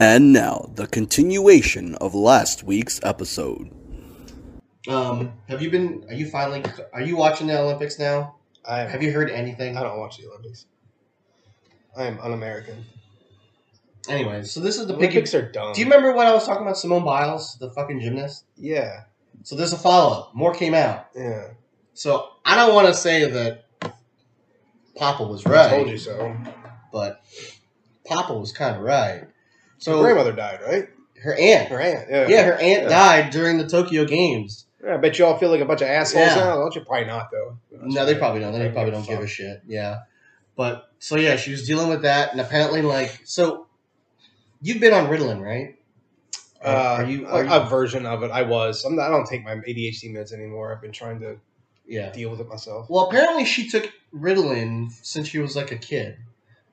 And now, the continuation of last week's episode. Um, have you been? Are you finally? Are you watching the Olympics now? I Have you heard anything? I don't watch the Olympics. I am un-American. Anyway, so this is the The piggy. Olympics are dumb. Do you remember what I was talking about? Simone Biles, the fucking gymnast. Yeah, So there's a follow up. More came out. yeah. So I don't want to say that Papa was right. I told you so. but Papa was kind of right. So her grandmother died, right? her aunt, Her aunt. Yeah. yeah, her aunt Yeah. died during the Tokyo Games. Yeah, I bet you all feel like a bunch of assholes Yeah. now. Don't you? Probably not though. No, they probably don't. They probably don't give a shit. Yeah, but so yeah, she was dealing with that, and apparently, like, so you've been on Ritalin, right? Uh, are you? a, Are you a version of it? I was. I'm not, I don't take my ADHD meds anymore. I've been trying to yeah. deal with it myself. Well, apparently, she took Ritalin since she was like a kid,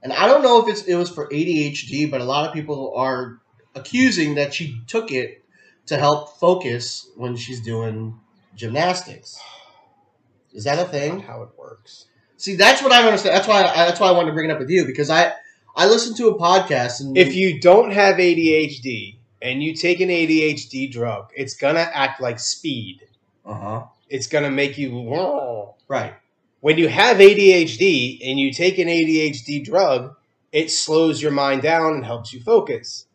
and I don't know if it's it was for ADHD, but a lot of people are accusing that she took it to help focus when she's doing gymnastics. Is that a thing? not how it works. See, that's what I understand. That's why I, that's why I wanted to bring it up with you because I I listened to a podcast and If you don't have ADHD and you take an ADHD drug, it's gonna act like speed. uh huh It's gonna make you. right When you have ADHD and you take an ADHD drug, it slows your mind down and helps you focus.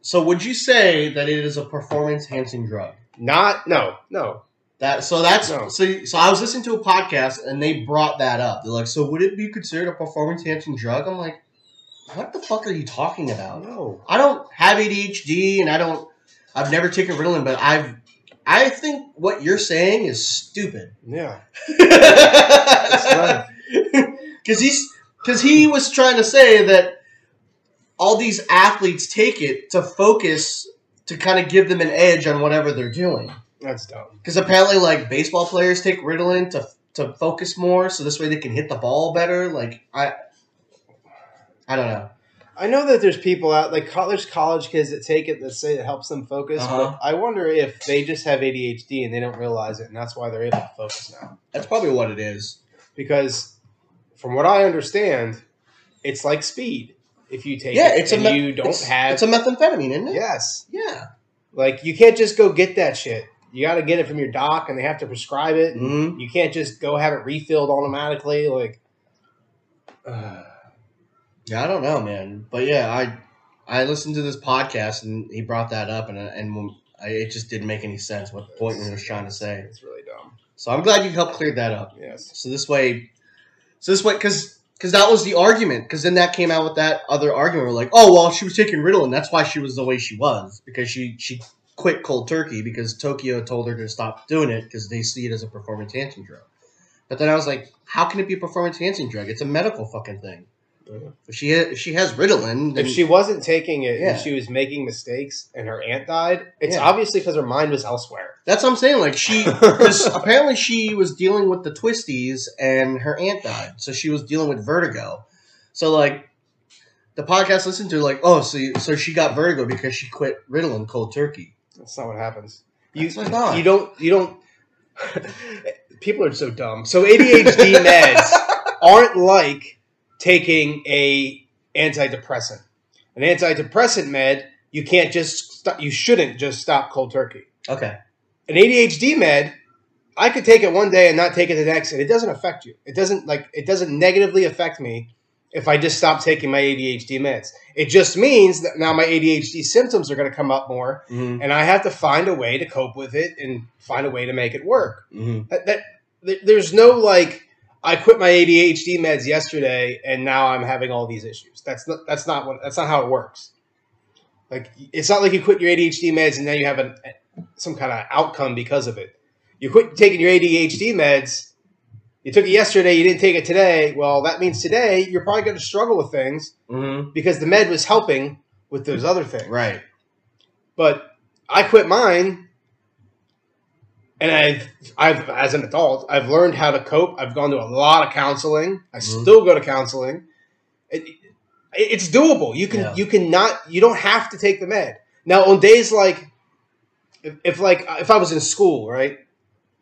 so would you say that it is a performance enhancing drug? Not no no. That so that's No. so so I was listening to a podcast and they brought that up. They're like, so would it be considered a performance enhancing drug? I'm like, what the fuck are you talking about? No. I don't have ADHD and I don't. I've never taken Ritalin, but I've. I think what you're saying is stupid. Yeah. Because he's because he was trying to say that all these athletes take it to focus to kind of give them an edge on whatever they're doing. That's dumb. Because apparently, like baseball players take Ritalin to to focus more, so this way they can hit the ball better. Like I, I don't know. I know that there's people out like there's college kids that take it that say it helps them focus, Uh-huh. but I wonder if they just have ADHD and they don't realize it, and that's why they're able to focus now. That's probably what it is. Because from what I understand, it's like speed. If you take Yeah, it it's a and me- you don't it's, have it's a methamphetamine, isn't it? yes, Yeah. like you can't just go get that shit. You got to get it from your doc, and they have to prescribe it. and hmm You can't just go have it refilled automatically. Like, uh, Yeah, I don't know, man. But yeah, I I listened to this podcast and he brought that up, and and when I, it just didn't make any sense what the point he was trying to say. it's really dumb. So I'm glad you helped clear that up. Yes. So this way, so this way, because because that was the argument. Because then that came out with that other argument. We're like, oh well, she was taking Ritalin. That's why she was the way she was because she she quit cold turkey because Tokyo told her to stop doing it because they see it as a performance enhancing drug. But then I was like, how can it be a performance enhancing drug? It's a medical fucking thing. If she ha- if she has Ritalin, then If she wasn't taking it Yeah. and she was making mistakes and her aunt died, it's Yeah. obviously because her mind was elsewhere. That's what I'm saying. Like she, because apparently she was dealing with the twisties, and her aunt died, so she was dealing with vertigo. So like, the podcast listened to like, oh, so you, so she got vertigo because she quit Ritalin cold turkey. That's not what happens. You That's what I thought. you don't you don't. people are so dumb. So ADHD meds aren't like taking a antidepressant. An antidepressant med you can't just stop, you shouldn't just stop cold turkey. Okay. An ADHD med, I could take it one day and not take it the next, and it doesn't affect you. It doesn't like it doesn't negatively affect me if I just stop taking my ADHD meds. It just means that now my ADHD symptoms are going to come up more, Mm-hmm. and I have to find a way to cope with it and find a way to make it work. Mm-hmm. That, that there's no like I quit my ADHD meds yesterday and now I'm having all these issues. That's not that's not what that's not how it works. Like it's not like you quit your ADHD meds and then you have an, some kind of outcome because of it. You quit taking your ADHD meds. You took it yesterday. You didn't take it today. Well, that means today you're probably going to struggle with things Mm-hmm. because the med was helping with those other things. Right. But I quit mine, and I've, I've as an adult, I've learned how to cope. I've gone to a lot of counseling. I Mhm. still go to counseling. It, it- it's doable. You can Yeah. you can not you don't have to take the med. Now on days like if, if like if I was in school, right,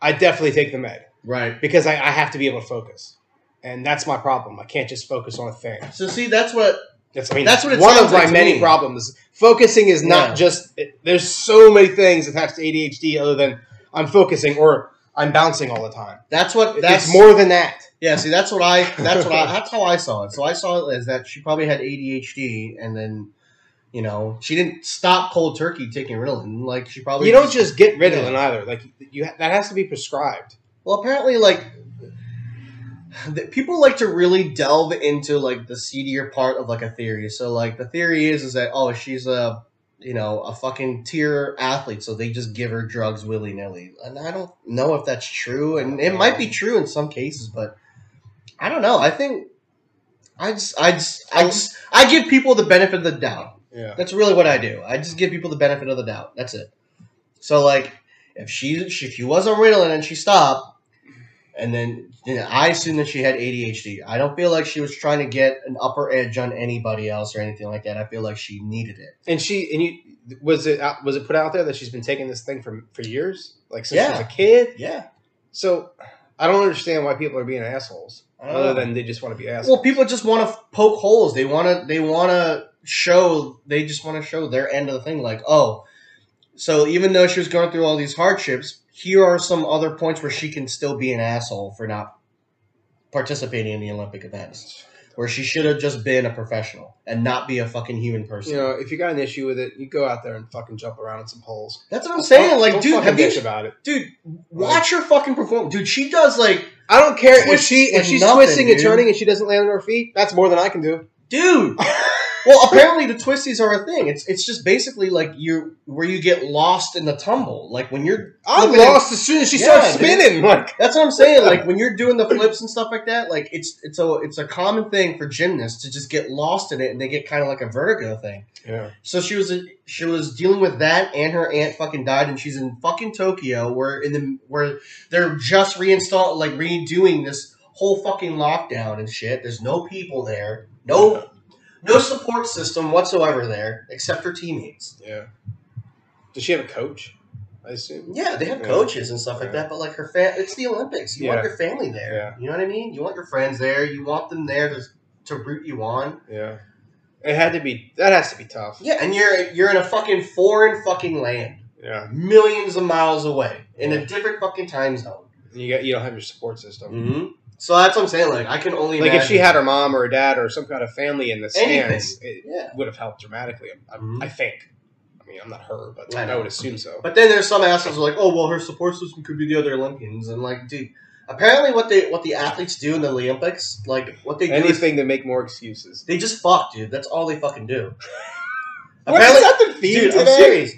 I definitely take the med Right. because I, I have to be able to focus, and that's my problem. I can't just focus on a thing. So see, that's what That's I mean That's what it one of my like to many me. problems. Focusing is not Yeah. just. It, there's so many things attached to ADHD other than I'm focusing or I'm bouncing all the time. That's what. That's it's more than that. Yeah, see, that's what I. That's what I. That's how I saw it. So I saw it as that she probably had ADHD, and then, you know, she didn't stop cold turkey taking Ritalin. Like she probably. You don't just get Ritalin either. Like you, ha- that has to be prescribed. Well, apparently, like people like to really delve into like the seedier part of like a theory. So, like the theory is is that oh, she's a you know a fucking tier athlete, so they just give her drugs willy nilly. And I don't know if that's true, and it might be true in some cases, but I don't know. I think I just I just I just I give people the benefit of the doubt. Yeah. That's really what I do. I just give people the benefit of the doubt. That's it. So like, if she if she was on Ritalin and she stopped, and then I assume that she had ADHD. I don't feel like she was trying to get an upper edge on anybody else or anything like that. I feel like she needed it. And she and you was it out, was it put out there that she's been taking this thing for for years, like since she was a kid. Yeah. So I don't understand why people are being assholes, other than they just want to be assholes. Well, people just want to poke holes. They want to. They want to show. They just want to show their end of the thing. Like, oh, so even though she was going through all these hardships, here are some other points where she can still be an asshole for not participating in the Olympic events, where she should have just been a professional and not be a fucking human person. you know, if you got an issue with it, you go out there and fucking jump around in some holes. That's what I'm saying. Don't- like, don't dude, have you, about it. dude, watch her fucking perform. Dude, she does like, I don't care if she if she's nothing, twisting and turning and she doesn't land on her feet. That's more than I can do. dude. Well, apparently the twisties are a thing. It's it's just basically like you where you get lost in the tumble. Like when you're I'm lost as soon as she Yeah, starts dude. spinning. Like That's what I'm saying. Like when you're doing the flips and stuff like that, like it's it's a it's a common thing for gymnasts to just get lost in it and they get kind of like a vertigo thing. yeah, So she was she was dealing with that, and her aunt fucking died, and she's in fucking Tokyo, where in the where they're just reinstall like redoing this whole fucking lockdown and shit. There's no people there, no no support system whatsoever there, except for teammates. yeah. Does she have a coach? I assume. Yeah, they have Yeah. coaches and stuff like Yeah. that, but like her fam, it's the Olympics. You want your family there. Yeah. You know what I mean? You want your friends there. You want them there to to root you on. Yeah. It had to be. That has to be tough. Yeah, and you're you're in a fucking foreign fucking land. Yeah. millions of miles away in a different fucking time zone. You got. You don't have your support system. Mm-hmm. So that's what I'm saying. Like I can only Like if she had her mom or her dad or some kind of family in the Anything. stands, it yeah. would have helped dramatically. I, Mhm. I think. I mean, I'm not her, but I I, would assume so. But then there's some assholes who are like, oh well, her support system could be the other Olympians, and like, dude, apparently what they what the athletes do in the Olympics, like what they do is Anything to make more excuses. they just fuck, dude. That's all they fucking do. What, is that the theme dude, I'm today? serious.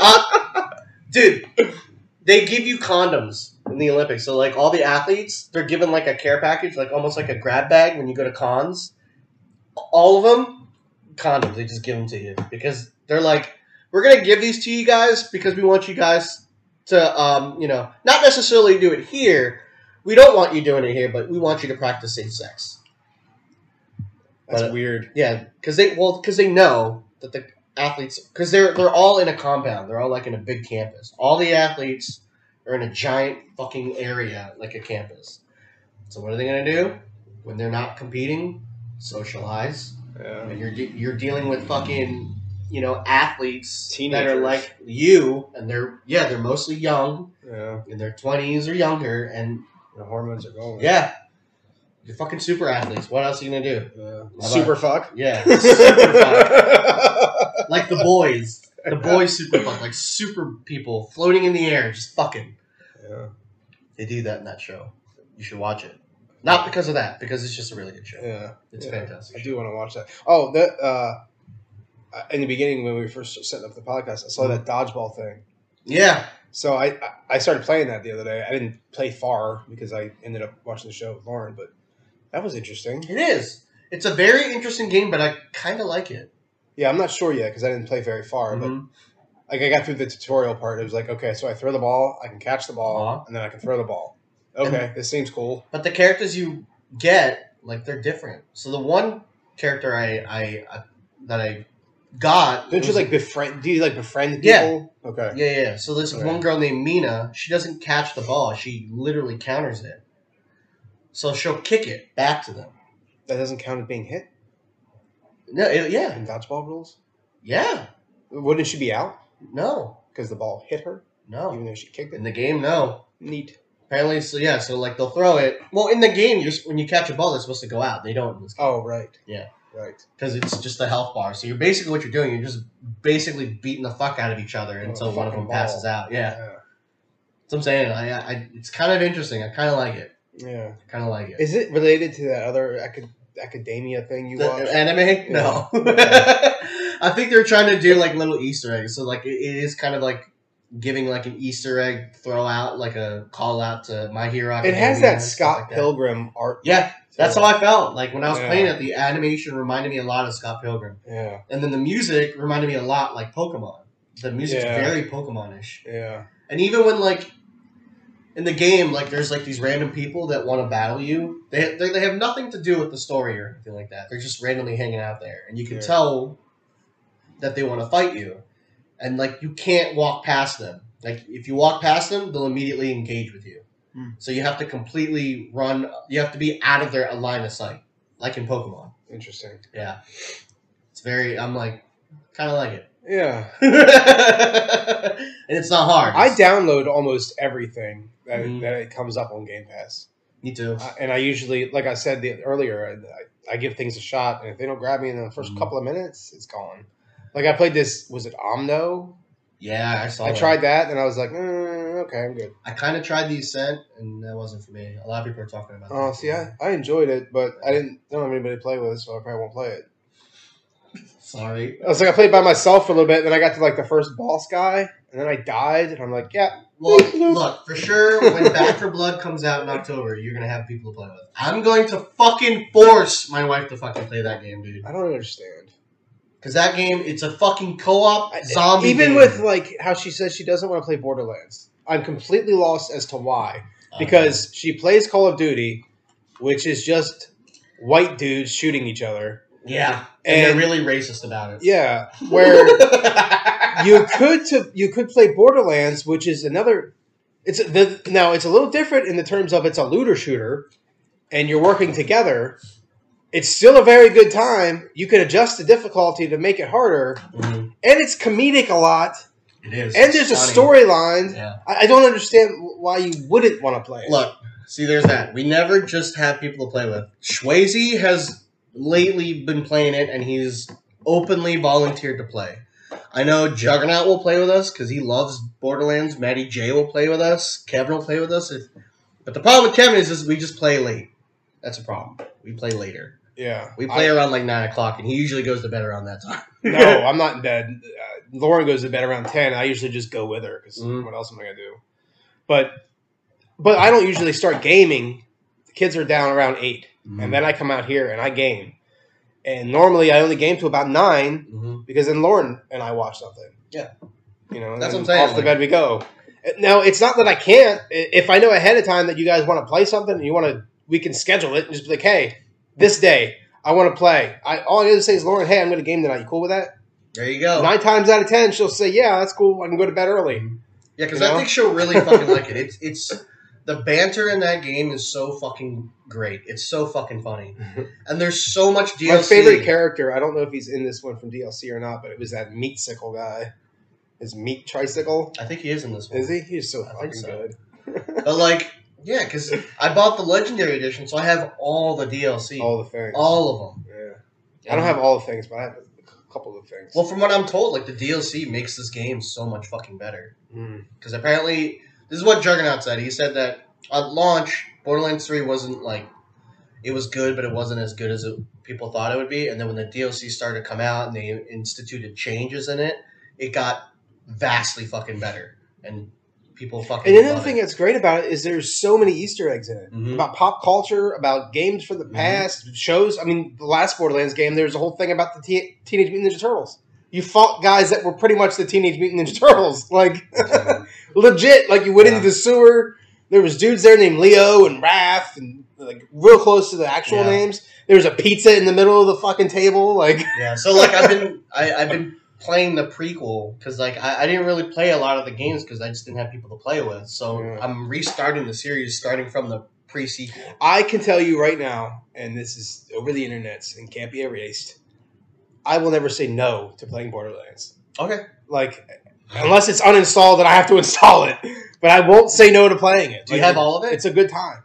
Uh, dude, they give you condoms in the Olympics. So like all the athletes, they're given like a care package, like almost like a grab bag when you go to cons. All of them, condoms. They just give them to you because they're like, we're gonna give these to you guys because we want you guys to, um, you know, not necessarily do it here. We don't want you doing it here, but we want you to practice safe sex. That's But- weird. Yeah, because they well because they know that the athletes because they're they're all in a compound. They're all like in a big campus. All the athletes are in a giant fucking area like a campus. So what are they gonna do when they're not competing? Socialize. Yeah. And you're de- you're dealing with fucking you know athletes that are like you, and they're yeah they're mostly young Yeah. in their twenties or younger, and The hormones are going. yeah, you're fucking super athletes. What else are you gonna do? Yeah. Super fuck. Yeah, super fuck. like the boys, the boys super fuck, like super people floating in the air, just fucking. Yeah. They do that in that show. You should watch it. Not because of that, because it's just a really good show. Yeah. It's Yeah. fantastic. I do want to watch that. Oh, that uh, in the beginning when we were first setting up the podcast, I saw that dodgeball thing. Yeah, So I I- I started playing that the other day. I didn't play far because I ended up watching the show with Lauren, but that was interesting. it is. It's a very interesting game, but I kind of like it. Yeah, I'm not sure yet because I didn't play very far, but Mhm. like I got through the tutorial part. It was like, okay, so I throw the ball, I can catch the ball, Uh-huh. and then I can throw the ball. Okay, this seems cool. But the characters you get, like, they're different. So the one character I, I, I that I got, Don't you like befriend? Do you like befriend Yeah. people? Okay. Yeah, yeah. So this Okay. one girl named Mina, she doesn't catch the ball. She literally counters it. So she'll kick it back to them. That doesn't count as being hit No, it- yeah, in dodgeball rules. yeah. Wouldn't she be out No, because the ball hit her, No. even no. though she kicked In it? the game, no. Neat. Apparently, so yeah. So like they'll throw it. Well, in the game, you're, when you catch a ball, it's supposed to go out. They don't in this game Oh, right. Yeah. Right. because it's just a health bar. So you're basically what you're doing. You're just basically beating the fuck out of each other Oh, until one of them fucking passes out. Yeah, that's what I'm saying. I, I, it's kind of interesting. I kind of like it. Yeah. Kind of like it. Is it related to that other acad- academia thing you The watch? anime? No. I think they're trying to do like little Easter eggs. So like it, is kind of like giving like an Easter egg throw out, like a call out to My Hero. It has that Scott like that. Pilgrim art. Yeah, that's how I felt. Like when I was Yeah. playing it, the animation reminded me a lot of Scott Pilgrim, Yeah. and then the music reminded me a lot like Pokemon. The music's Yeah. very Pokemon-ish, Yeah. and even when like in the game, like there's like these random people that want to battle you. They, they they have nothing to do with the story or anything like that. They're just randomly hanging out there, and you can Yeah. tell that they want to fight you, and like you can't walk past them. Like if you walk past them, they'll immediately engage with you. Hmm. So you have to completely run. You have to be out of their line of sight, like in Pokemon. Interesting. Yeah, it's very. I'm like, kind of like it, Yeah. and it's not hard. I It's- download almost everything that, Mhm. that it comes up on Game Pass. Me too. And I usually, like I said the, earlier, I, I give things a shot, and if they don't grab me in the 1st Mhm. couple of minutes, it's gone. Like I played this, was it Omno? Yeah, I saw. I that. tried that, and I was like, mm, okay, I'm good. I kind of tried the Ascent, and that wasn't for me. A lot of people are talking about. Oh, that. see, I, I enjoyed it, but I didn't I don't have anybody to play with, so I probably won't play it. Sorry. I was like, I played by myself for a little bit, and then I got to like the first boss guy, and then I died, and I'm like, yeah, Well, look for sure. When Back 4 Blood comes out in October, you're gonna have people to play with. I'm going to fucking force my wife to fucking play that game, dude. I don't understand. Because that game, it's a fucking co-op zombie. Even game. with like how she says she doesn't want to play Borderlands, I'm completely lost as to why. Because she plays Call of Duty, which is just white dudes shooting each other. Yeah, and, And- they're really racist about it. Yeah, where you could to you could play Borderlands, which is another. It's the now it's a little different in the terms of it's a looter shooter, and you're working together. It's still a very good time. You can adjust the difficulty to make it harder, Mhm. and it's comedic a lot. It is. And there's a storyline. Yeah. I I don't understand why you wouldn't want to play it. Look, see, there's that. We never just have people to play with. Schwazy has lately been playing it, and he's openly volunteered to play. I know Juggernaut will play with us because he loves Borderlands. Matty J will play with us. Kevin will play with us. If, but the problem with Kevin is, is we just play late. That's a problem. We play later. yeah, We play I- around like nine o'clock, and he usually goes to bed around that time. no, I'm not in bed. Uh, Lauren goes to bed around ten. I usually just go with her because Mhm. what else am I gonna do? But but I don't usually start gaming. The kids are down around 8 Mm-hmm. and then I come out here and I game. And normally I only game to about nine Mhm. because then Lauren and I watch something. Yeah. you know, That's what I'm saying, Off the bed we go. Now it's not that I can't. If I know ahead of time that you guys want to play something and you want to, we can schedule it and just be like, hey, this day I want to play. I all I got to say is Lauren, hey, I'm going to game tonight. You cool with that? There you go. Nine times out of ten, she'll say, "Yeah, that's cool. I can go to bed early." Yeah, because I know? think she'll really fucking like it. It's it's the banter in that game is so fucking great. It's so fucking funny, and there's so much DLC. My favorite character. I don't know if he's in this one from DLC or not, but it was that meat sickle guy. His meat tricycle. I think he is in this one. Is he? He's so I fucking so. good. But like, yeah, because I bought the Legendary Edition, so I have all the DLC, all the things. all of them. yeah. I don't have all the things, but I have a couple of things. Well, from what I'm told, like the DLC makes this game so much fucking better. Mm. Because apparently, this is what Juggernaut said. He said that at launch, Borderlands 3 wasn't like, it was good, but it wasn't as good as it, people thought it would be. And then when the DLC started to come out and they instituted changes in it, it got vastly fucking better. And people fucking. And another thing it. that's great about it is there's so many Easter eggs in it Mhm. about pop culture, about games from the Mhm. past, shows. I mean, the last Borderlands game, there's a whole thing about the Te- Teenage Mutant Ninja Turtles. You fought guys that were pretty much the Teenage Mutant Ninja Turtles, like legit. Like you went Yeah. into the sewer. There was dudes there named Leo and Raph, and like real close to the actual Yeah. names. There was a pizza in the middle of the fucking table. Like, Yeah, so like I've been I, I've been playing the prequel because like I, I didn't really play a lot of the games because I just didn't have people to play with. So Yeah. I'm restarting the series starting from the pre sequel. I can tell you right now, and this is over the internet and can't be erased. I will never say no to playing Borderlands. Okay. Like, unless it's uninstalled and I have to install it, but I won't say no to playing it. Do you Like, have all of it? It's a good time.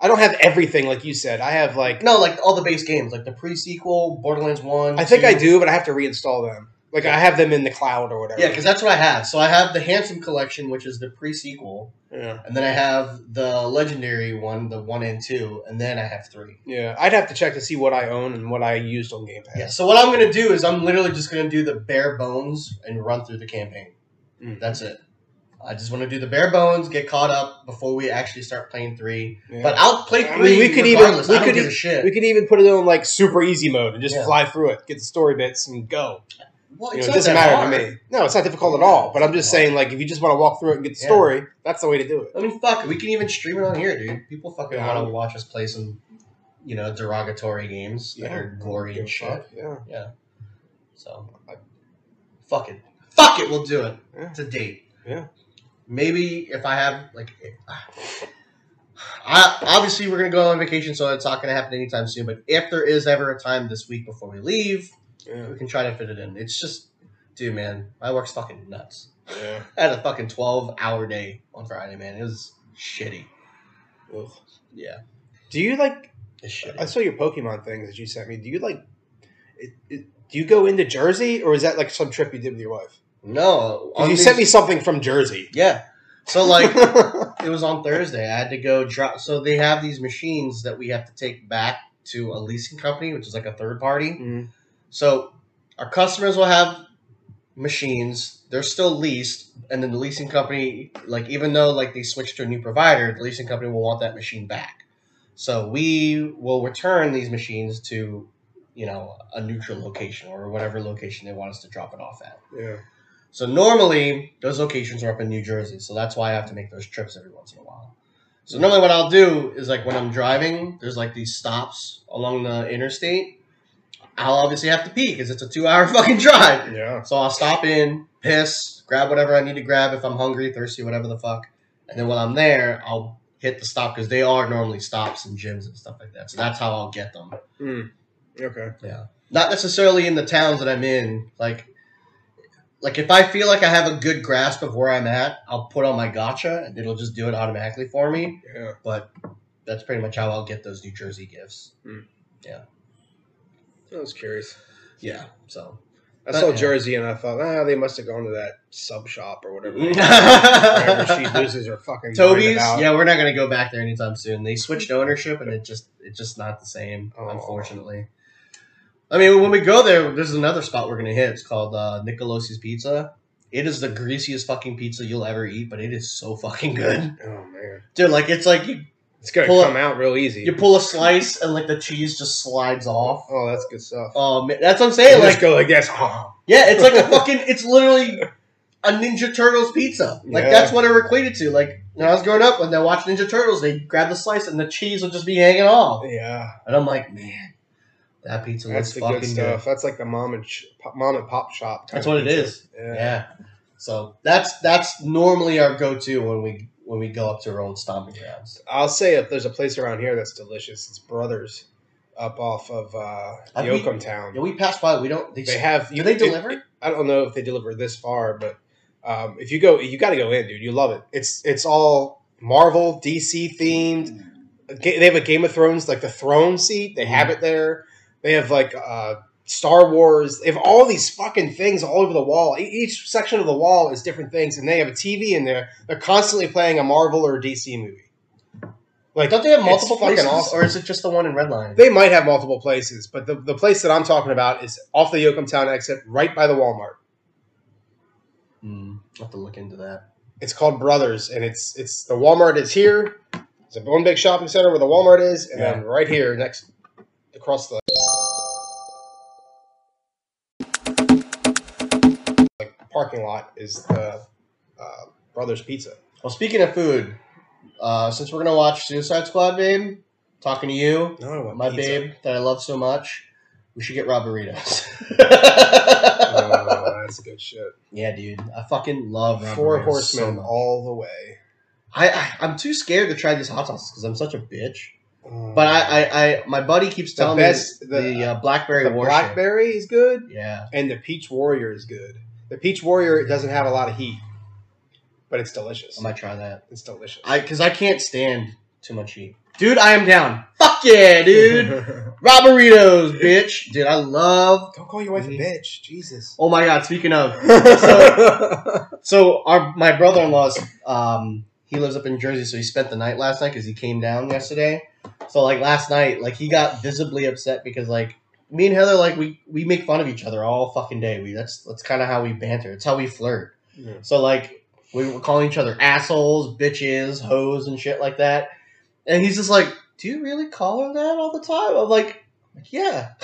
I don't have everything like you said. I have like No, like all the base games, like the pre-sequel, Borderlands One. I think I do, but I have to reinstall them. Like I have them in the cloud or whatever. Yeah, because that's what I have. So I have the Handsome Collection, which is the pre-sequel, yeah, and then I have the Legendary one, the one and two, and then I have three. yeah. I'd have to check to see what I own and what I used on Game Pass. Yeah. So what I'm gonna do is I'm literally just gonna do the bare bones and run through the campaign. Mm. That's it. I just want to do the bare bones, get caught up before we actually start playing three. Yeah. But I'll play I three. mean, we could even- we could e- we could even put it on like super easy mode and just Yeah. fly through it, get the story bits, and go. Well, You know, it doesn't matter hard. to me. No, it's not difficult at all. But I'm just saying, like, if you just want to walk through it and get the Yeah. story, that's the way to do it. I mean, fuck, it. we can even stream it on here, dude. People fucking Yeah. want to watch us play some, you know, derogatory games that are gory and shit. fuck. Yeah. Yeah. So, I, fuck it. Fuck it, we'll do it. Yeah. It's a date. Yeah. Maybe if I have, like, I, obviously we're going to go on vacation, so it's not going to happen anytime soon. But if there is ever a time this week before we leave, Yeah. we can try to fit it in. It's just, dude, man, my work's fucking nuts. Yeah. I had a fucking 12 hour day on Friday, man. It was shitty. Ugh. Yeah. Do you like? I saw your Pokemon things that you sent me. Do you like? It, it, do you go into Jersey, or is that like some trip you did with your wife? No. You these- sent me something from Jersey. Yeah. So like it was on Thursday. I had to go drop. So they have these machines that we have to take back to a leasing company, which is like a third party. Mm. So our customers will have machines. They're still leased, and then the leasing company, like even though like they switched to a new provider, the leasing company will want that machine back. So we will return these machines to, you know, a neutral location or whatever location they want us to drop it off at. Yeah. So normally those locations are up in New Jersey, so that's why I have to make those trips every once in a while. So normally what I'll do is like when I'm driving, there's like these stops along the interstate. I'll obviously have to pee because it's a two-hour fucking drive. Yeah. So I'll stop in, piss, grab whatever I need to grab if I'm hungry, thirsty, whatever the fuck, and then when I'm there, I'll hit the stop because they are normally stops and gyms and stuff like that. So that's how I'll get them. Mm. Okay. Yeah. Not necessarily in the towns that I'm in. Like, like if I feel like I have a good grasp of where I'm at, I'll put on my Go-tcha and it'll just do it automatically for me. Yeah. But that's pretty much how I'll get those New Jersey gifts. I was curious. Yeah. So. I But, saw yeah. Jersey and I thought, ah, they must have gone to that sub shop or whatever. she loses her fucking Toby's, yeah, we're not gonna go back there anytime soon. They switched ownership, and it just it's just not the same, Oh. unfortunately. I mean, when we go there, there's another spot we're gonna hit. It's called uh, Nicolosi's Pizza. It is the greasiest fucking pizza you'll ever eat, but it is so fucking good, Oh man, dude. Like it's like you it's gonna Pull come out real easy. you pull a slice and like the cheese just slides off. oh, that's good stuff. Oh man, that's what I'm saying. just Like go like this. Yeah, it's like a fucking. It's literally a Ninja Turtles pizza. Like Yeah. that's what it equated to. Like when I was growing up, when they watched Ninja Turtles, they grab the slice and the cheese would just be hanging off. Yeah, And I'm like, man, that pizza that's looks the fucking good good. stuff. That's like the mom and pop, mom and pop shop. That's what it pizza. is. Yeah. Yeah. So that's that's normally our go-to when we when we go up to our old stomping grounds. I'll say if there's a place around here that's delicious, it's Brothers, up off of uh, Have we- Yoakum Town. Yeah, we passed by. We don't. They, They have. Do they it- deliver? I don't know if they deliver this far, but um, if you go, you got to go in, dude. You love it. It's it's all Marvel, DC themed. They have a Game of Thrones, like the throne seat. They have it there. They have like uh, Star Wars. They have all these fucking things all over the wall. Each section of the wall is different things, and they have a TV in there. They're constantly playing a Marvel or a DC movie. Like don't they have multiple fucking places, or is it just the one in Red Lion? They might have multiple places, but the, the place that I'm talking about is off the Yoakum Town exit, right by the Walmart. Hmm, I'll have to look into that. It's called Brothers, and it's it's the Walmart is here. It's a one big shopping center where the Walmart is, and then right here next across the parking lot is the uh, Brothers Pizza. Well, speaking of food, uh, since we're gonna watch Suicide Squad, babe, talking to you, No, I want my pizza. babe that I love so much, we should get Robberitos. Oh, that's good shit. yeah, dude, I fucking love Four burritos horsemen so much. all the way. I, I I'm too scared to try these hot sauces because I'm such a bitch. Um, But I, I, I my buddy keeps The telling best- me the- the, uh, blackberry the warship. blackberry is good, Yeah, and the peach warrior is good. The Peach Warrior doesn't have a lot of heat, but it's delicious. I might try that. It's delicious. I because I can't stand too much heat. Dude, I am down. Fuck yeah, dude. Robberitos, bitch. Dude, I love. Don't call your wife a bitch. Jesus. Oh my god. Speaking of, So, so our my brother in law's um he lives up in Jersey, so he spent the night last night because he came down yesterday. So like last night, like he got visibly upset because like me and Heather like we we make fun of each other all fucking day. We that's that's kind of how we banter. It's how we flirt. Yeah. So like we were calling each other assholes, bitches, hoes, and shit like that. And he's just like, "Do you really call her that all the time?" I'm like, "Yeah."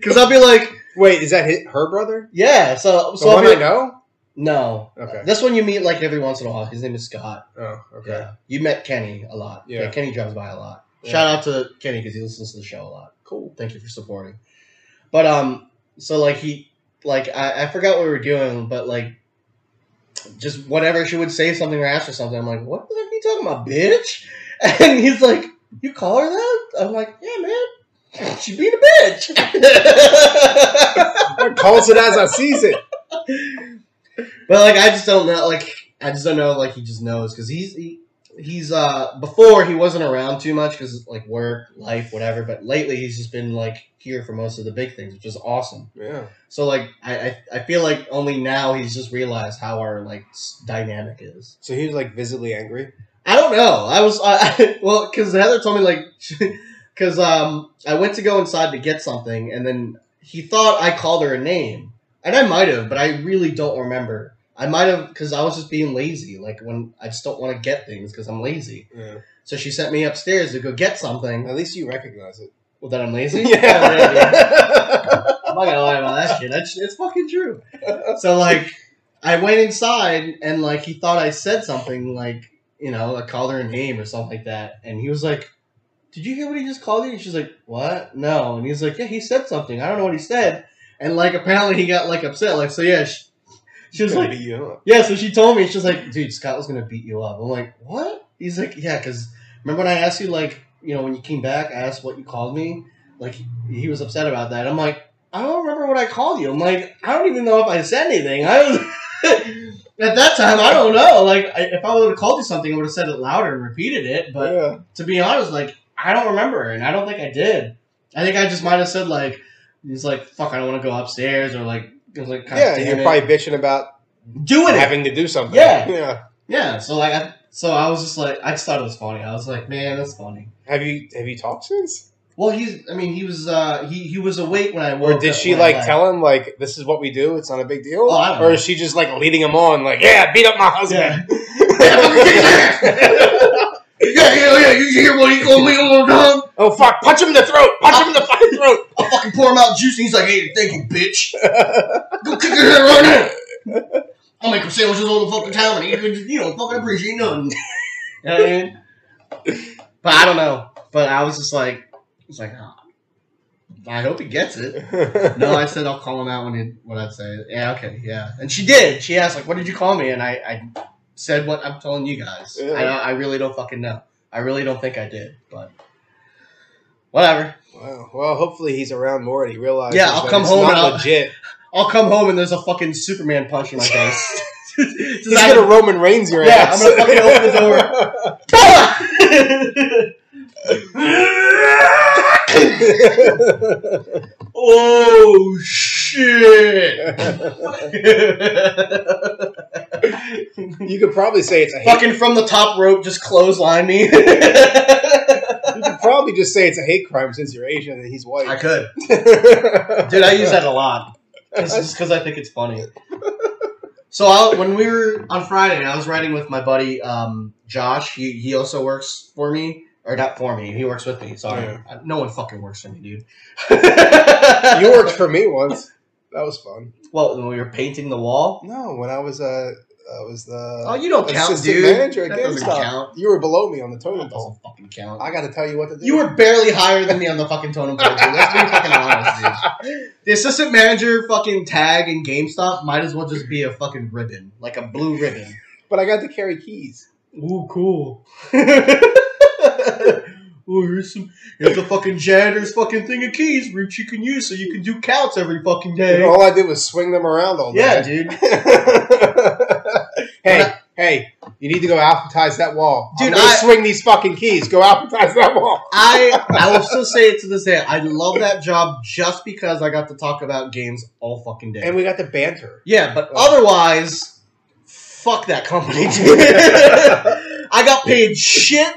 Because I'll be like, Wait, is that his, her brother? "Yeah." So The so one be I like, know? no. Okay. This one you meet like every once in a while. His name is Scott. Oh, okay. Yeah. You met Kenny a lot. Yeah. Yeah. Kenny drives by a lot. Yeah. Shout out to Kenny because he listens to the show a lot. Cool. Thank you for supporting. But um, so like he like I, I forgot what we were doing, but like just whatever she would say something or ask her something, I'm like, what the fuck are you talking about, bitch? And he's like, you call her that? I'm like, yeah, man. She being a bitch. I calls it as I sees it. But like I just don't know. Like I just don't know. Like he just knows because he's he, he's uh before he wasn't around too much because like work, life, whatever. But lately he's just been like here for most of the big things, which is awesome. Yeah. So like I I, I feel like only now he's just realized how our like s- dynamic is. So he was like visibly angry. I don't know. I was I, I well because Heather told me like because um I went to go inside to get something and then he thought I called her a name and I might have, but I really don't remember. I might have because I was just being lazy. Like when I just don't want to get things because I'm lazy. Yeah. So she sent me upstairs to go get something. At least you recognize it. Well, that I'm lazy. Yeah. I'm not gonna lie about that shit. That's it's fucking true. So like, I went inside and like he thought I said something like you know I called her a name or something like that, and he was like, "Did you hear what he just called you?" And she's like, "What? No." And he's like, "Yeah, he said something. I don't know what he said." And like apparently he got like upset. Like so, yeah. She, she was like, beat you up. yeah. So she told me she's like, "Dude, Scott was gonna beat you up." I'm like, "What?" He's like, "Yeah, because remember when I asked you like you know when you came back, I asked what you called me." Like he was upset about that. I'm like. I don't remember what I called you. I'm like, I don't even know if I said anything. I was at that time, I don't know. Like, I, if I would have called you something, I would have said it louder and repeated it. But yeah. to be honest, like, I don't remember, and I don't think I did. I think I just might have said like, he's like, fuck, I don't want to go upstairs, or like, like, Yeah, you're probably bitching about doing it. having to do something. Yeah. Yeah. Yeah. So like, I, so I was just like, I just thought it was funny. I was like, man, that's funny. Have you have you talked since? Well, he's. I mean, he was. uh He he was awake when I woke. Or did she I like left. tell him like this is what we do? It's not a big deal. Oh, I or is she just like leading him on? Like yeah, beat up my husband. Yeah, yeah, yeah. You hear what he told me all the time? oh fuck! Punch him in the throat! Punch him in the throat! I'll fucking pour him out juice, and he's like, "Hey, thank you, bitch. Go kick your head right now. I'll make him sandwiches all the fucking time, and he even, you know, fucking appreciate nothing." you know what I mean? But I don't know. But I was just like, I was like, oh, I hope he gets it. No, I said I'll call him out when he when I'd say it. Yeah, okay, yeah. And she did. She asked like, "What did you call me?" And I, I said what I'm telling you guys. Yeah. I, I really don't fucking know. I really don't think I did, but whatever. Wow. Well, hopefully he's around more and he realizes. Yeah, I'll come home and I'll- legit. I'll come home and there's a fucking Superman punch in my face. Just He's gonna Roman Reigns your Yeah, ass. I'm gonna fucking open oh shit! you could probably say it's a. Fucking from the top rope, just clothesline me. You could probably just say it's a hate crime since you're Asian and he's white. I could, dude. I use that a lot. It's just because I think it's funny. So I, when we were on Friday, I was riding with my buddy um, Josh. He he also works for me, or not for me. He works with me. Sorry, Yeah. No one fucking works for me, dude. you worked for me once. That was fun. Well, when we were painting the wall. No, when I was uh, I was the Oh, you don't count, assistant dude. manager at That doesn't GameStop. count. You were below me on the totem That pole. doesn't fucking count. I got to tell you what to do. You were barely higher than me on the fucking totem pole, dude. Let's be fucking honest, dude. The assistant manager fucking tag in GameStop might as well just be a fucking ribbon, like a blue ribbon. but I got to carry keys. Ooh, cool. oh, here's some. Here's a fucking janitor's fucking thing of keys which you can use so you can do counts every fucking day. All I did was swing them around all day. Yeah, dude. hey, hey, you need to go alphabetize that wall. Dude, I- swing these fucking keys. Go alphabetize that wall. I I will still say it to this day. I love that job just because I got to talk about games all fucking day. And we got the banter. yeah, but Oh. otherwise, fuck that company. dude. I got paid shit,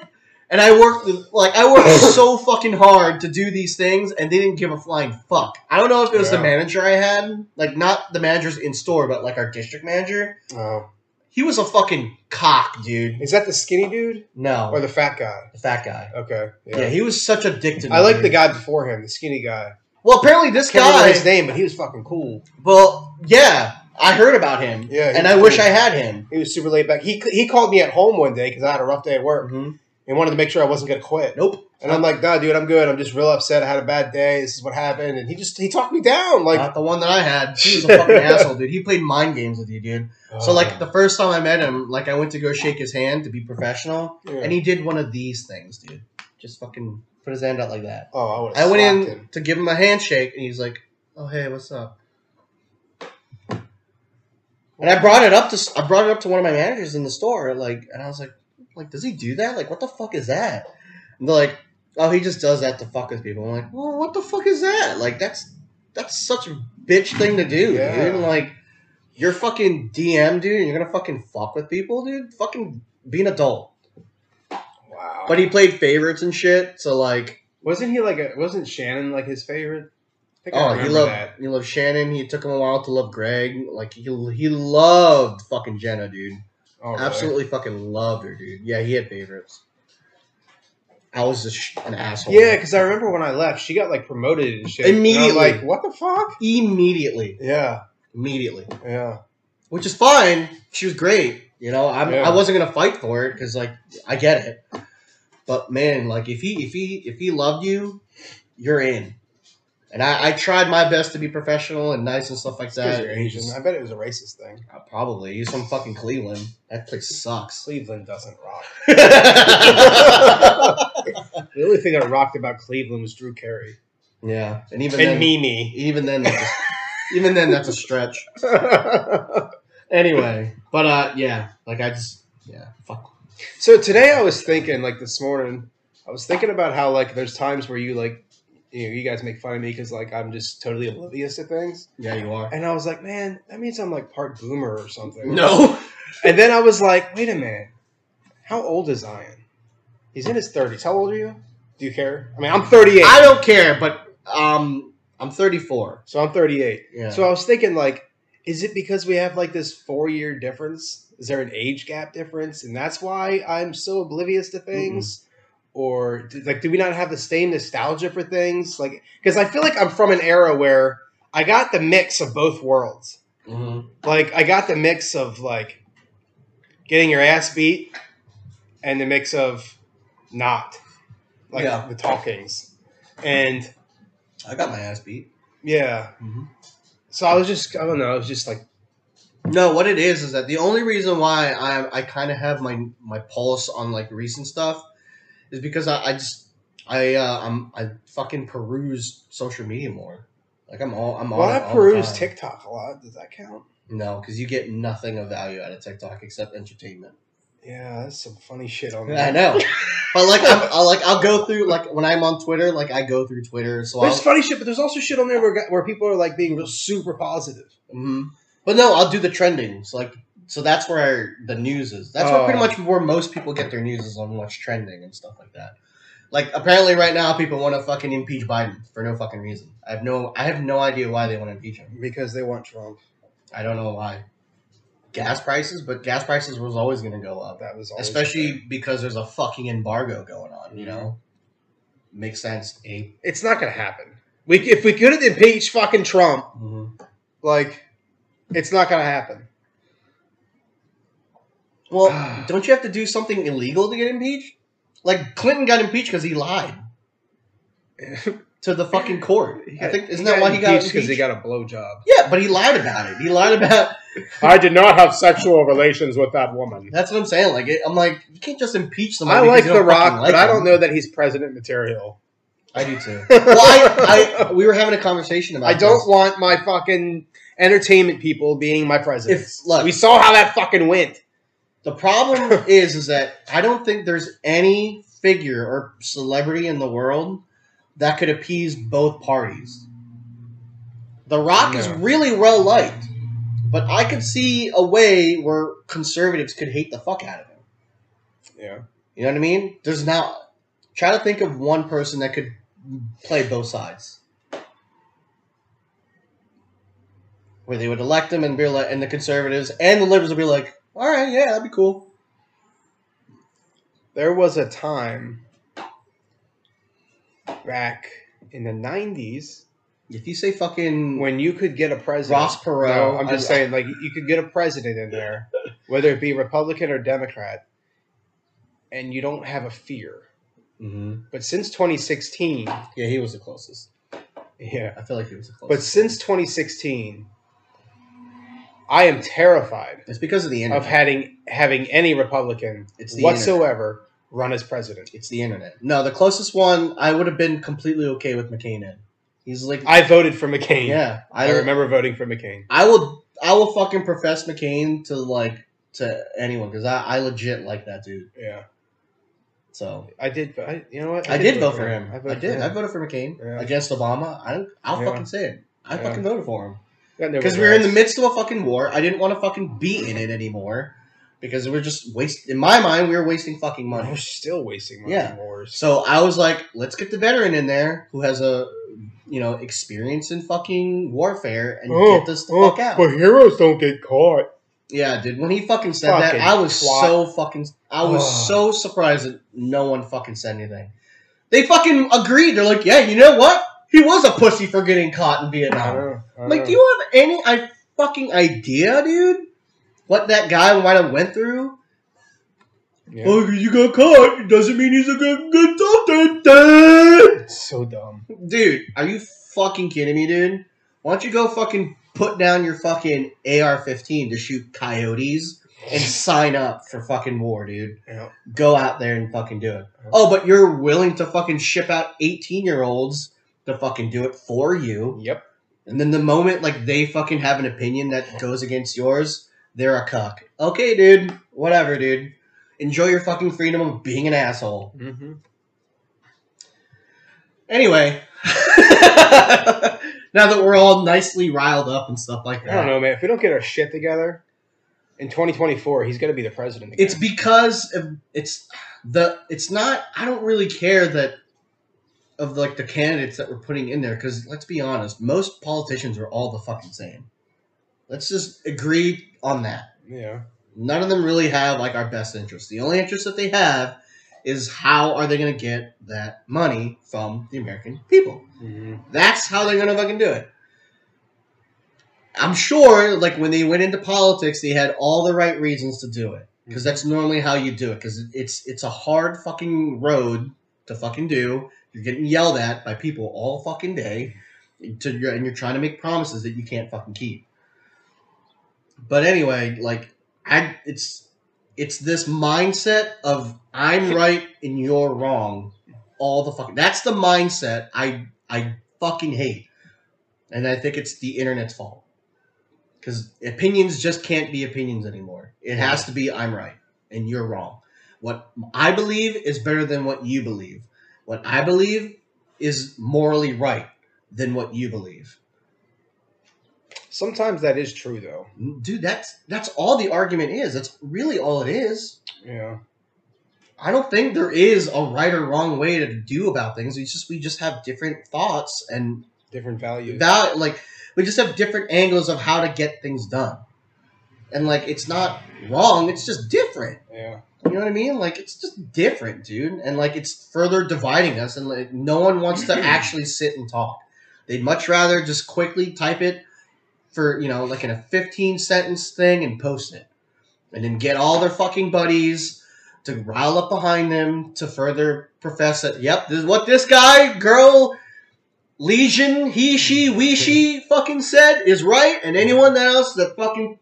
and I worked like I worked so fucking hard to do these things, and they didn't give a flying fuck. I don't know if it was the manager I had, like not the managers in store, but like our district manager. Oh, He was a fucking cock, dude. is that the skinny dude No, or the fat guy? the fat guy. Okay, Yeah, yeah. he was such a dick to me. I like dude. the guy before him, the skinny guy. Well, apparently this Can't remember guy. his name, but he was fucking cool. Well, yeah, I heard about him. Yeah, he and was I wish cool. I had him. He was super laid back. He he called me at home one day because I had a rough day at work Mhm. And wanted to make sure I wasn't gonna quit. Nope. And I'm like, nah, dude, I'm good. I'm just real upset. I had a bad day. This is what happened. And he just he talked me down. Like, Not the one that I had. He was a fucking asshole, dude. He played mind games with you, dude. So, oh, like, the first time I met him, like, I went to go shake his hand to be professional, Yeah. and he did one of these things, dude. Just fucking put his hand out like that. oh, I would. I went in him. to give him a handshake, and he's like, "Oh, hey, what's up?" And I brought it up to I brought it up to one of my managers in the store, like, and I was like, "Like, does he do that? Like, what the fuck is that?" And they're like, "Oh, he just does that to fuck with people." I'm like, "Well, what the fuck is that? Like, that's that's such a bitch thing to do, Yeah. dude. Like, you're fucking DM, dude, and you're gonna fucking fuck with people, dude. Fucking be an adult." Wow. But he played favorites and shit, so like. wasn't he like a wasn't Shannon like his favorite? I think I Oh, he loved that. he loved Shannon. He took him a while to love Greg. Like he he loved fucking Jenna, dude. Oh, really? Absolutely fucking loved her, dude. Yeah, he had favorites. I was just an asshole. Yeah, because I remember when I left, she got like promoted and shit. And I'm Immediately. like, what the fuck? immediately, Yeah, immediately, yeah. which is fine. She was great. You know, I'm, Yeah. I wasn't gonna fight for it because like I get it. But man, like if he if he if he loved you, you're in. And I, I tried my best to be professional and nice and stuff like Because that. you're Asian. I bet it was a racist thing. Uh, probably. He's from fucking Cleveland. That place sucks. Cleveland doesn't rock. The only thing that rocked about Cleveland was Drew Carey Yeah, And even and then, Mimi. even then, that's a, even then, that's a stretch. Anyway, but uh, yeah, like I just, yeah, fuck. so today I was thinking, like this morning, I was thinking about how like there's times where you like, you know, you guys make fun of me because like I'm just totally oblivious to things, Yeah, you are. and I was like, man, that means I'm like part boomer or something. No. And then I was like, wait a minute, how old is Zion? He's in his 30s. How old are you? Do you care? I mean, I'm 38. I don't care, but um, I'm 34. so I'm 38. Yeah. So I was thinking, like, is it because we have like this four year difference? Is there an age gap difference, and that's why I'm so oblivious to things? Or like, do we not have the same nostalgia for things? Like, because I feel like I'm from an era where I got the mix of both worlds. Mhm. Like, I got the mix of like getting your ass beat, and the mix of not, like Yeah. the talkings, and I got my ass beat. yeah. Mhm. So I was just, I don't know, I was just like. No, what it is is that the only reason why I I kind of have my my pulse on like recent stuff is because I, I just I uh, I'm I fucking peruse social media more. Like I'm all I'm Well, on. I all peruse. TikTok a lot. Does that count? No, because you get nothing of value out of TikTok except entertainment. Yeah, that's some funny shit on there. I know, but like I'm, I'll like I'll go through like when I'm on Twitter, like I go through Twitter. So There's I'll, funny shit, but there's also shit on there where, where people are like being real super positive. Mhm. But no, I'll do the trending. trendings. Like, so that's where the news is. That's where Oh. pretty much where most people get their news is on what's trending and stuff like that. Like, apparently, right now, people want to fucking impeach Biden for no fucking reason. I have no, I have no idea why they want to impeach him. Because they want Trump. I don't know why. Gas prices, but gas prices was always going to go up, That was always especially because there's a fucking embargo going on. You mm-hmm. know, makes sense. A. It's not gonna happen. We if we couldn't impeach fucking Trump, mm-hmm. like, it's not gonna happen. Well, don't you have to do something illegal to get impeached? Like Clinton got impeached because he lied to the fucking court. I think isn't that why he got impeached? Because he got a blowjob. yeah, but he lied about it. He lied about I did not have sexual relations with that woman. That's what I'm saying. Like, it, I'm like, you can't just impeach someone. I like The Rock, like but I don't know that he's president material. I do too. well, I, I, we were having a conversation about. I don't this. want my fucking entertainment people being my president. If look, we saw how that fucking went. The problem is, is that I don't think there's any figure or celebrity in the world that could appease both parties. The Rock is really well liked, but I could see a way where conservatives could hate the fuck out of him. Yeah. You know what I mean? There's not. Try to think of one person that could play both sides. Where they would elect him and be like, and the conservatives and the liberals would be like, all right, yeah, that'd be cool. There was a time back in the 90s If you say fucking when you could get a president. Ross Perot, No, I'm just I- saying, like, you could get a president in there, whether it be Republican or Democrat, and you don't have a fear. Mhm. But since 2016, yeah, he was the closest. yeah. I feel like he was the closest. But since 2016, I am terrified it's because of the internet. of having having any Republican It's the whatsoever run as president. it's the internet. No, the closest one I would have been completely okay with McCain in. He's like, I voted for McCain. yeah, I, remember voting for McCain. I will I will fucking profess McCain to like to anyone because I, I legit like that dude. Yeah, So I did. I, you know what? I, did vote for him. I, voted did. for I voted for McCain Yeah. against Obama. I I'll Yeah. fucking say it. I Yeah. fucking voted for him because we were in the midst of a fucking war. I didn't want to fucking be in it anymore because we are just waste. In my mind, we were wasting fucking money. We're still wasting money Yeah. on wars. So I was like, let's get the veteran in there who has a you know experience in fucking warfare and oh, get this the oh, fuck out. Oh, But heroes don't get caught. Yeah, dude. When he fucking said Fucking that, I was twat. so fucking. I was Ugh. so surprised that no one fucking said anything. They fucking agreed. They're like, yeah, you know what? He was a pussy for getting caught in I Vietnam. know. I Like, do you have any I fucking idea, dude? What that guy might have went through? Yeah. Oh, you got caught. It doesn't mean he's a good good doctor. It's so dumb. Dude, are you fucking kidding me, dude? Why don't you go fucking put down your fucking AR-15 to shoot coyotes and sign up for fucking war, dude? Yeah. Go out there and fucking do it. Oh, but you're willing to fucking ship out 18-year-olds to fucking do it for you. Yep. And then the moment like they fucking have an opinion that goes against yours, they're a cuck. Okay, dude. Whatever, dude. Enjoy your fucking freedom of being an asshole. Mm-hmm. Anyway, now that we're all nicely riled up and stuff like that, I don't know, man. If we don't get our shit together in 2024, he's going to be the president. Again. it's because of, it's the it's not. I don't really care that of like the candidates that we're putting in there because let's be honest, most politicians are all the fucking same. Let's just agree on that. yeah. None of them really have like our best interest. The only interest that they have is how are they going to get that money from the American people. Mm-hmm. That's how they're gonna fucking do it. I'm sure, like when they went into politics, they had all the right reasons to do it because that's normally how you do it. Because it's it's a hard fucking road to fucking do. You're getting yelled at by people all fucking day, to, and you're trying to make promises that you can't fucking keep. But anyway, like I, it's it's this mindset of I'm right and you're wrong all the fucking. That's the mindset I I fucking hate, and I think it's the internet's fault because opinions just can't be opinions anymore. It has to be I'm right and you're wrong. What I believe is better than what you believe. What I believe is morally right than what you believe. Sometimes that is true, though. Dude, that's that's all the argument is. That's really all it is. Yeah. I don't think there is a right or wrong way to do about things. We just we just have different thoughts and Different values. val- like we just have different angles of how to get things done. And like it's not wrong, it's just different. yeah. You know what I mean? Like it's just different, dude. And like it's further dividing us and like no one wants to actually sit and talk. They'd much rather just quickly type it for, you know, like in a 15 sentence thing and post it. And then get all their fucking buddies to rile up behind them to further profess that, yep, this is what this guy, girl, legion, he, she, we, she fucking said is right. And anyone else that fucking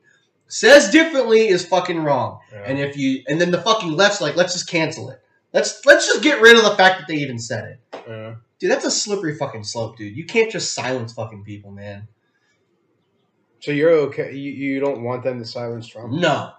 says differently is fucking wrong. Yeah. And if you and then the fucking left's like, let's just cancel it. Let's let's just get rid of the fact that they even said it. Yeah. Dude, that's a slippery fucking slope, dude. You can't just silence fucking people, man. So you're okay. You, you don't want them to silence Trump? No.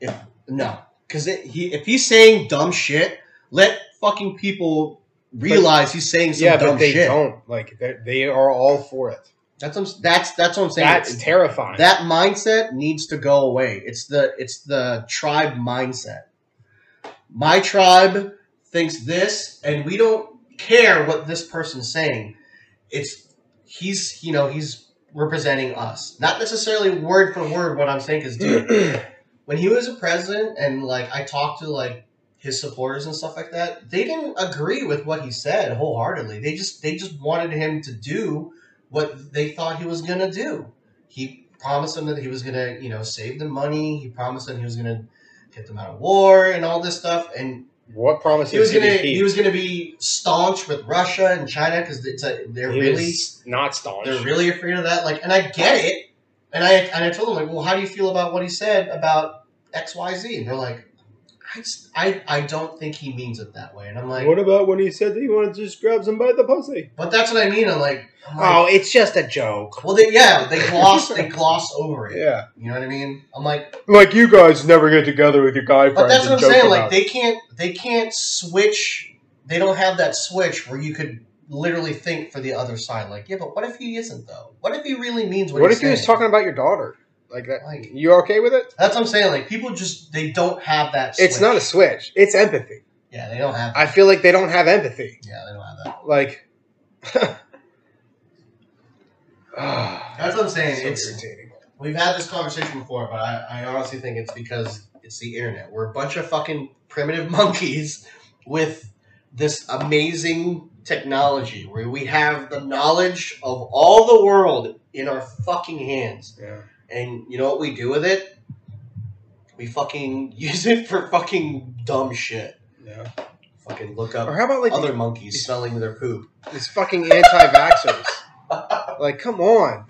If no. Cause it, he if he's saying dumb shit, let fucking people realize he's saying some yeah, dumb but they shit. don't. Like they are all for it. That's what I'm- that's that's what I'm saying. That's terrifying. that mindset needs to go away. It's the it's the tribe mindset. My tribe thinks this, and we don't care what this person's saying. It's he's you know he's representing us, not necessarily word for word what I'm saying. Because dude, when he was a president, and like I talked to like his supporters and stuff like that, they didn't agree with what he said wholeheartedly. They just they just wanted him to do what they thought he was gonna do. He promised them that he was gonna, you know, save them money. He promised them he was gonna get them out of war and all this stuff. And what promises he was gonna keep? he was gonna be staunch with Russia and China because it's a, they're He really not staunch. they're really afraid of that. Like, and I get it. And I and I told them like, well, how do you feel about what he said about X Y Z? And they're like, I, just- I I don't think he means it that way. And I'm like, what about when he said that he wanted to just grab somebody by the pussy? but that's what I mean. I'm like, I'm like, Oh, it's just a joke. well, they, yeah, they gloss they gloss over it. Yeah, You know what I mean? I'm like, like you guys never get together with your guy friends. but that's what I'm joke saying. about Like it. they can't they can't switch. They don't have that switch where you could literally think for the other side. Like, yeah, but what if he isn't though? What if he really means what? what he's if he was saying? talking about your daughter? Like that? Like- you okay with it? That's what I'm saying. Like people just they don't have that. Switch. It's not a switch. It's empathy. Yeah, they don't have. I feel like they don't have empathy. yeah, they don't have that. Like, That's what I'm saying. so it's irritating. we've had this conversation before, but I, I honestly think it's because it's the internet. We're a bunch of fucking primitive monkeys with this amazing technology where we have the knowledge of all the world in our fucking hands. Yeah. And you know what we do with it? We fucking use it for fucking dumb shit. Yeah. Fucking look up. Or how about like other monkeys smelling their poop. these fucking anti-vaxxers? like, come on,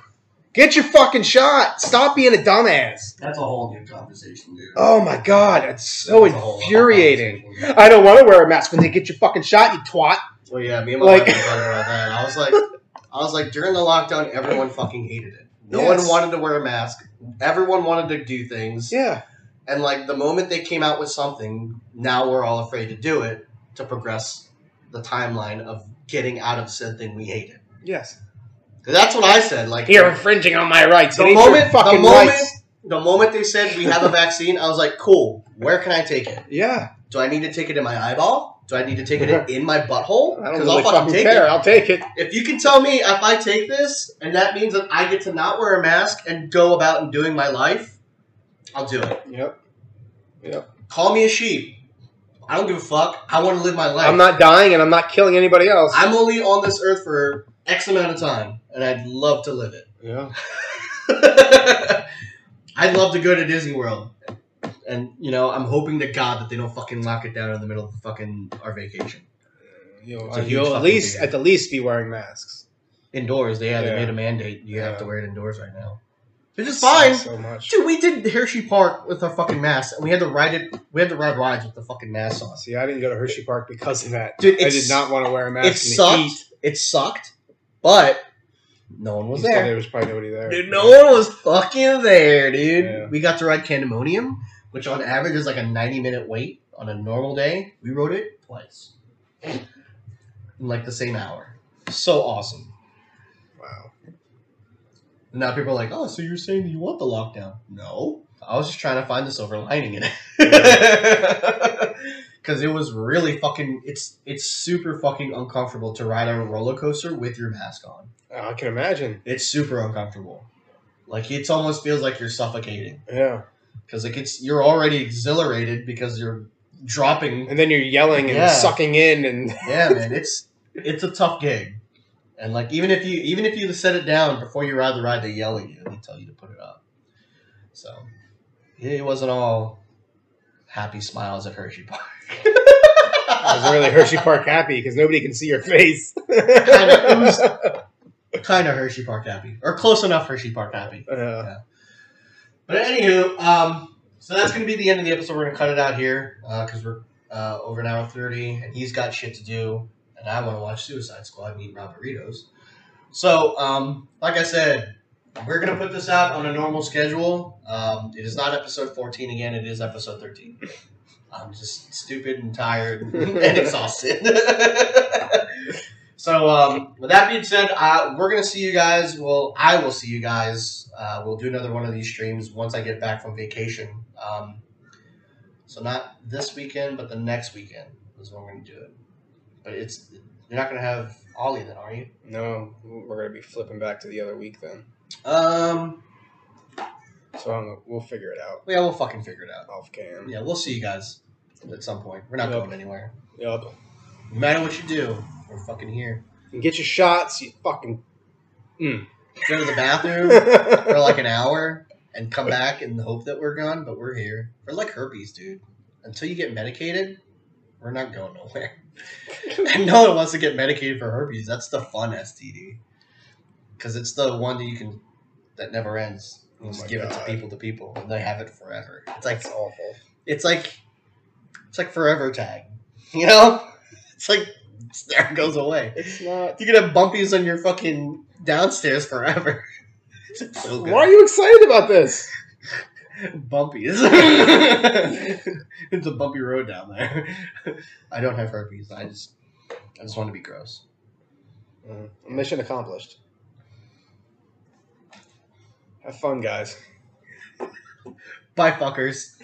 get your fucking shot. Stop being a dumbass. That's a whole new conversation, dude. Oh my god, it's so That's a whole other infuriating. I don't want to wear a mask when they get your fucking shot, you twat. Well, yeah, me and my Like- wife were talking about that. I was like, I was like, during the lockdown, everyone fucking hated it. No Yes. one wanted to wear a mask. Everyone wanted to do things. Yeah. And like the moment they came out with something, now we're all afraid to do it to progress the timeline of getting out of said thing we hated. Yes. 'Cause that's what I said. Like You're infringing on my rights. the It ain't moment, the fucking moment, rights. the moment they said we have a vaccine, I was like, cool. Where can I take it? Yeah. Do I need to take it in my eyeball? Do I need to take it in my butthole? I don't really I'll fucking fucking take care. it. I'll take it. If you can tell me if I take this and that means that I get to not wear a mask and go about and doing my life, I'll do it. Yep. Yep. Call me a sheep. I don't give a fuck. I want to live my life. I'm not dying and I'm not killing anybody else. I'm only on this earth for X amount of time, and I'd love to live it. yeah. I'd love to go to Disney World. And, you know, I'm hoping to God that they don't fucking lock it down in the middle of fucking our vacation. You'll, It's you'll at fucking least at the least be wearing masks. Indoors, they have Yeah. they made a mandate. You have Yeah. to wear it indoors right now. Which is fine. So much. Dude, we did Hershey Park with our fucking masks, and we had to ride it. We had to ride rides with the fucking masks on. See, I didn't go to Hershey Park because of that. Dude, I it's- did not want to wear a mask. It in the sucked. heat. It sucked, but no one was there. There was probably nobody there. Dude, no one was fucking there, dude. Yeah. We got to ride Candemonium, which on average is like a 90 minute wait on a normal day. We rode it twice. In like the same hour. So awesome. Wow. Now people are like, oh, so you're saying you want the lockdown? No. I was just trying to find the silver lining in it. Because it was really fucking, it's it's super fucking uncomfortable to ride on a roller coaster with your mask on. I can imagine. It's super uncomfortable. Like it almost feels like you're suffocating Yeah. Because like it's you're already exhilarated because you're dropping. And then you're yelling and Yeah. sucking in and Yeah, man, it's it's a tough gig. And like even if you even if you set it down before you ride the ride, they yell at you and they tell you to put it up. So it wasn't all happy smiles at Hershey Park. I was really Hershey Park happy because nobody can see your face. Kinda. Kind of Hershey Park happy, or close enough Hershey Park happy. Uh, But anywho, um, so that's gonna be the end of the episode. We're gonna cut it out here because we're uh, over an hour thirty, and he's got shit to do, and I want to watch Suicide Squad and eat Robberitos. So, um, like I said, we're gonna put this out on a normal schedule. Um, it is not episode fourteen again; it is episode thirteen. I'm just stupid and tired and exhausted. so, um, with that being said, uh, we're gonna see you guys. Well, I will see you guys. Uh, we'll do another one of these streams once I get back from vacation. Um, so not this weekend, but the next weekend is when we're gonna do it. But it's you're not gonna have Ollie then, are you? No, we're gonna be flipping back to the other week then. Um, So I'm, we'll figure it out yeah, we'll fucking figure it out. off cam. Yeah, we'll see you guys at some point. We're not Yep. going anywhere. Yep. No matter what you do, we're fucking here. And get your shots. You fucking. Mm. Go to the bathroom for like an hour and come back in the hope that we're gone, but we're here. We're like herpes, dude. Until you get medicated, we're not going nowhere. and no one wants to get medicated for herpes. That's the fun STD. Because it's the one that you can, that never ends. You Oh just give it to people to people, and they have it forever. It's like That's awful. it's like it's like forever tag. You know? It's like it's there it goes away. It's not. You can have bumpies on your fucking downstairs forever. So. Why are you excited about this? Bumpies. it's a bumpy road down there. I don't have herpes. I just I just want to be gross. Uh, mission accomplished. Have fun, guys. Bye fuckers.